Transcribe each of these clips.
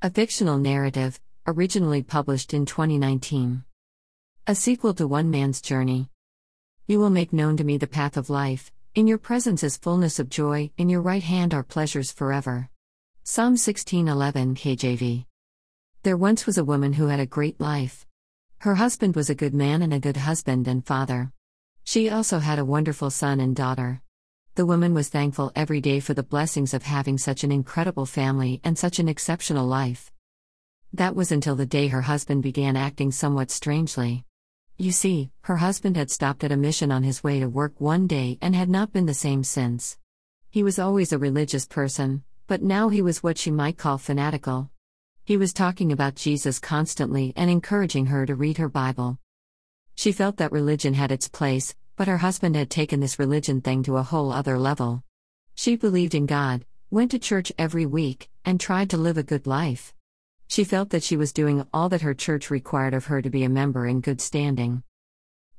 A fictional narrative, originally published in 2019. A sequel to One Man's Journey. You will make known to me the path of life. In your presence is fullness of joy, in your right hand are pleasures forever. Psalm 16:11 KJV. There once was a woman who had a great life. Her husband was a good man and a good husband and father. She also had a wonderful son and daughter. The woman was thankful every day for the blessings of having such an incredible family and such an exceptional life. That was until the day her husband began acting somewhat strangely. You see, her husband had stopped at a mission on his way to work one day and had not been the same since. He was always a religious person, but now he was what she might call fanatical. He was talking about Jesus constantly and encouraging her to read her Bible. She felt that religion had its place, but her husband had taken this religion thing to a whole other level. She believed in God, went to church every week, and tried to live a good life. She felt that she was doing all that her church required of her to be a member in good standing.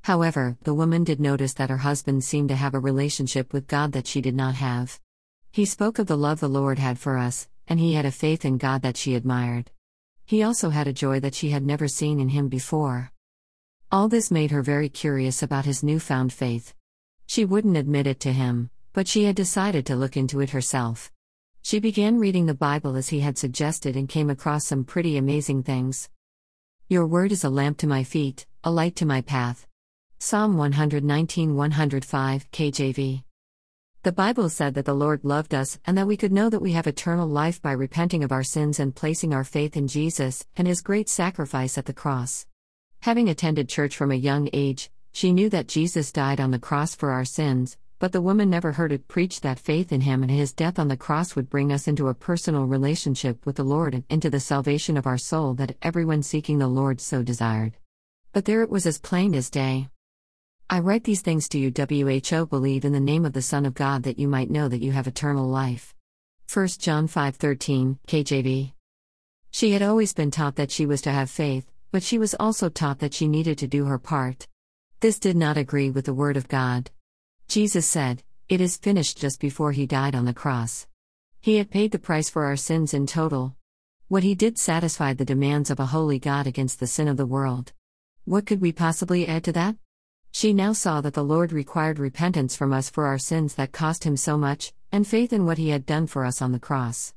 However, the woman did notice that her husband seemed to have a relationship with God that she did not have. He spoke of the love the Lord had for us, and he had a faith in God that she admired. He also had a joy that she had never seen in him before. All this made her very curious about his newfound faith. She wouldn't admit it to him, but she had decided to look into it herself. She began reading the Bible as he had suggested and came across some pretty amazing things. Your word is a lamp to my feet, a light to my path. Psalm 119 105 KJV. The Bible said that the Lord loved us and that we could know that we have eternal life by repenting of our sins and placing our faith in Jesus and his great sacrifice at the cross. Having attended church from a young age, she knew that Jesus died on the cross for our sins, but the woman never heard it preached that faith in him and his death on the cross would bring us into a personal relationship with the Lord and into the salvation of our soul that everyone seeking the Lord so desired. But there it was as plain as day. I write these things to you, WHO, believe in the name of the Son of God that you might know that you have eternal life. 1 John 5:13, KJV. She had always been taught that she was to have faith, but she was also taught that she needed to do her part. This did not agree with the word of God. Jesus said, It is finished just before he died on the cross. He had paid the price for our sins in total. What he did satisfied the demands of a holy God against the sin of the world. What could we possibly add to that? She now saw that the Lord required repentance from us for our sins that cost him so much, and faith in what he had done for us on the cross.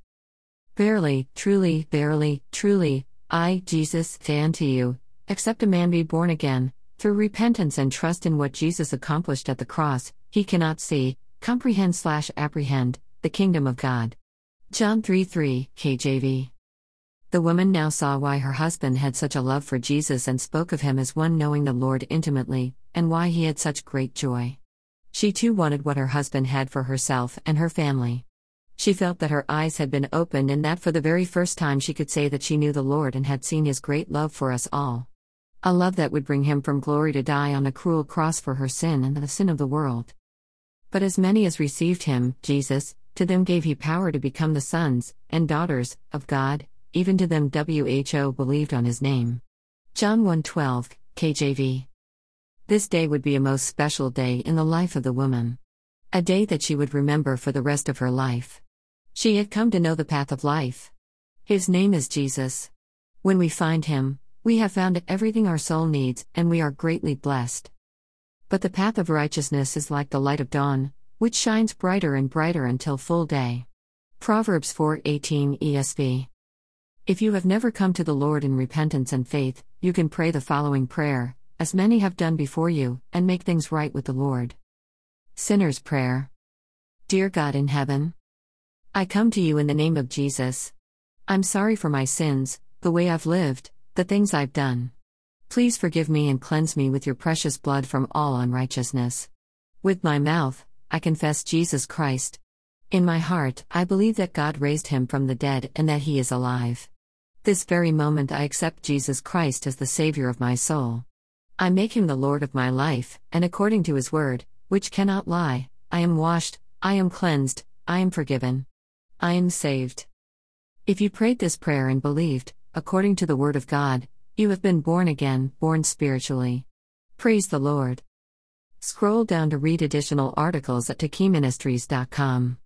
Verily, truly, verily, truly, I, Jesus, say unto you, except a man be born again, through repentance and trust in what Jesus accomplished at the cross, he cannot see, comprehend slash apprehend, the kingdom of God. John 3 3, KJV. The woman now saw why her husband had such a love for Jesus and spoke of him as one knowing the Lord intimately, and why he had such great joy. She too wanted what her husband had for herself and her family. She felt that her eyes had been opened and that for the very first time she could say that she knew the Lord and had seen his great love for us all a love that would bring him from glory to die on a cruel cross for her sin and the sin of the world. But as many as received him, Jesus, to them gave he power to become the sons and daughters of God, even to them WHO believed on his name. John 1:12, KJV. This day would be a most special day in the life of the woman. A day that she would remember for the rest of her life. She had come to know the path of life. His name is Jesus. When we find him, we have found everything our soul needs, and we are greatly blessed. But the path of righteousness is like the light of dawn, which shines brighter and brighter until full day. Proverbs 4:18 ESV. If you have never come to the Lord in repentance and faith, you can pray the following prayer, as many have done before you, and make things right with the Lord. Sinner's Prayer. Dear God in heaven, I come to you in the name of Jesus. I'm sorry for my sins, the way I've lived, the things I've done. Please forgive me and cleanse me with your precious blood from all unrighteousness. With my mouth, I confess Jesus Christ. In my heart, I believe that God raised him from the dead and that he is alive. This very moment, I accept Jesus Christ as the Savior of my soul. I make him the Lord of my life, and according to his word, which cannot lie, I am washed, I am cleansed, I am forgiven. I am saved. If you prayed this prayer and believed, according to the Word of God, you have been born again, born spiritually. Praise the Lord. Scroll down to read additional articles at takiministries.com.